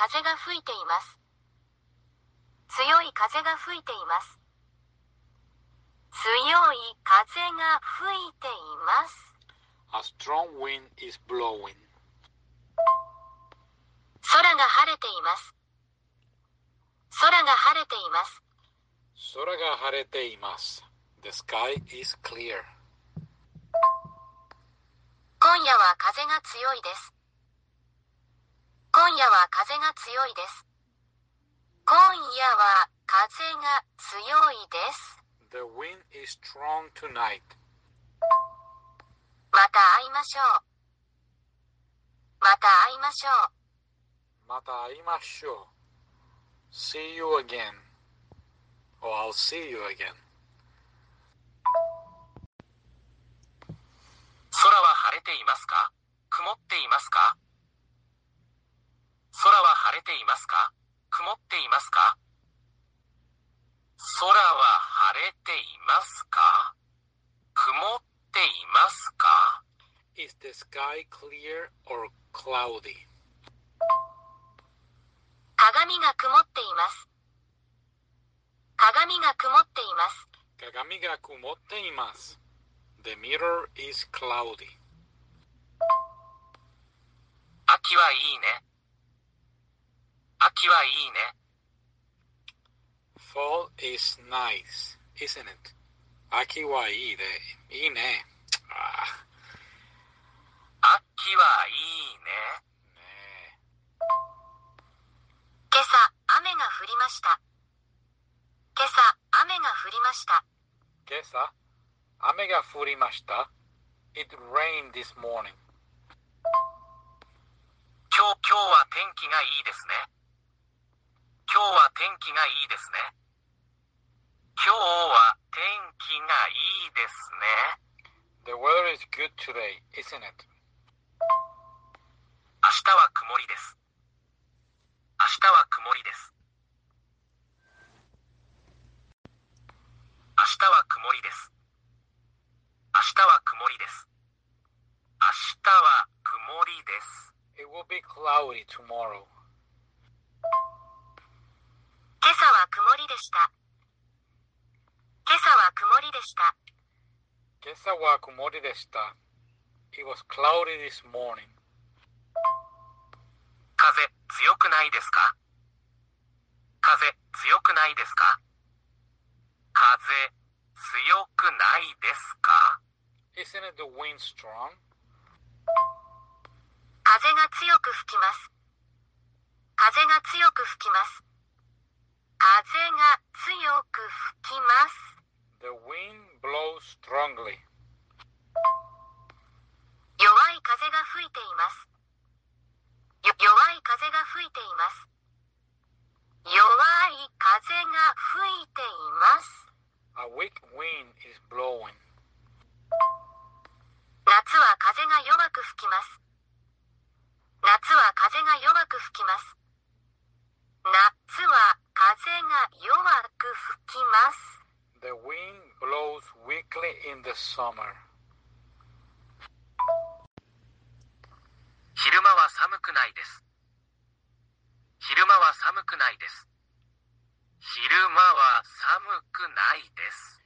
風が吹いています。強い風が吹いています。強い風が吹いています。A strong wind is blowing. 空が晴れています。空が晴れています。空が晴れています。The sky is clear. 今夜は風が強いです。今夜は風が強いです。今夜は風が強いです。The wind is strong tonight. また会いましょう。また会いましょう。また会いましょう。See you again. Or I'll see you again. 空は晴れていますか曇っていますか空は晴れていますか曇っていますか空は晴れていますか曇っていますか Is the sky clear or cloudy? 鏡が曇っています。鏡が曇っています。鏡が曇っています。The mirror is cloudy. 秋はいいね。秋はいいね。Fall is nice, isn't it? 秋はいいね。いいね。あ秋はいいね。ーね今朝、雨が降りました。今朝、雨が降りました。え今朝、雨が降りました。It rained this morning. 今日、今日は天気がいいですね。今日は天気がいいですね。今日は天気がいいですね。The weather is good today, isn't it? 明日は曇りです。明日は曇りです。明日は曇りです。明日は曇りです。明日は曇りです。It will be cloudy tomorrow. 今朝は曇りでした。今朝は曇りでした。今朝は曇りでした。It was cloudy this morning. 風強くないですか？風強くないですか？風強くないですか？Isn't it the wind strong? 風が強く吹きます。風が強く吹きます。風が強く吹きます。The wind blows strongly. 弱い風が吹いています。よ弱い風が吹いています。弱い風が吹いています。A weak wind is blowing. 夏は風が弱く吹きます。夏は風が弱く吹きます。夏は風が弱く吹きます。The wind blows weakly in the summer. 昼間は寒くないです。昼間は寒くないです。昼間は寒くないです。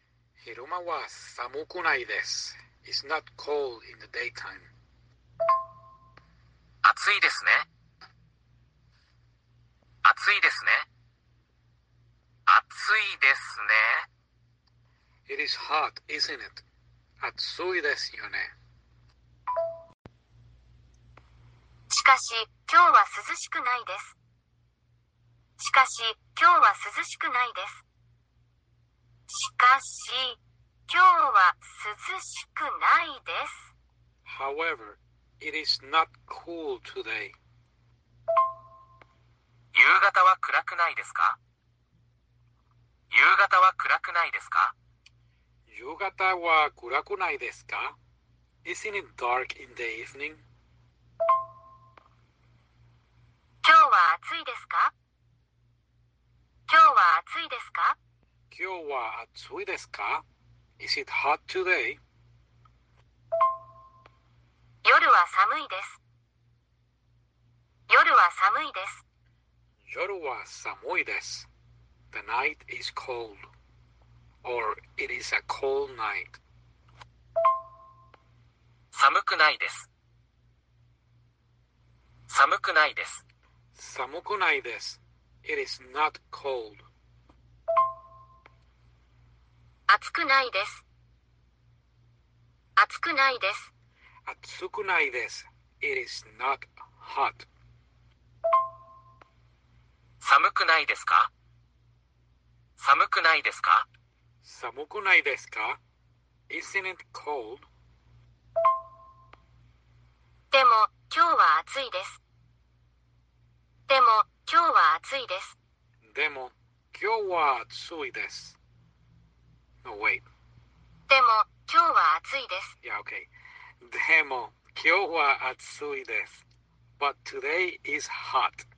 昼間は寒くないです。It's not cold in the daytime. 暑いですね。暑いですね。暑いですね。It is hot, isn't it? 暑いですよね。しかし、今日は涼しくないです。しかし、今日は涼しくないです。しかし、今日は涼しくないです。However, it is not cool today. 夕方は暗くないですか？夕方は暗くないですか？夕方は暗くないですか？Isn't it dark in the evening? 今日は暑いですか？今日は暑いですか？今日は暑いですか？Is it hot today? 夜は寒いです。夜は寒いです。夜は寒いです。The night is cold. Or it is a cold night? 寒くないです。寒くないです。寒くないです。It is not cold. 暑くないです。暑くないです。暑くないです。It is not hot. 寒くないですか？寒くないですか？寒くないですか？Isn't it cold? でも、今日は暑いです。でも、今日は暑いです。でも、今日は暑いです。No, wait. でも、今日は暑いです。Yeah, okay. でも、今日は暑いです。But today is hot.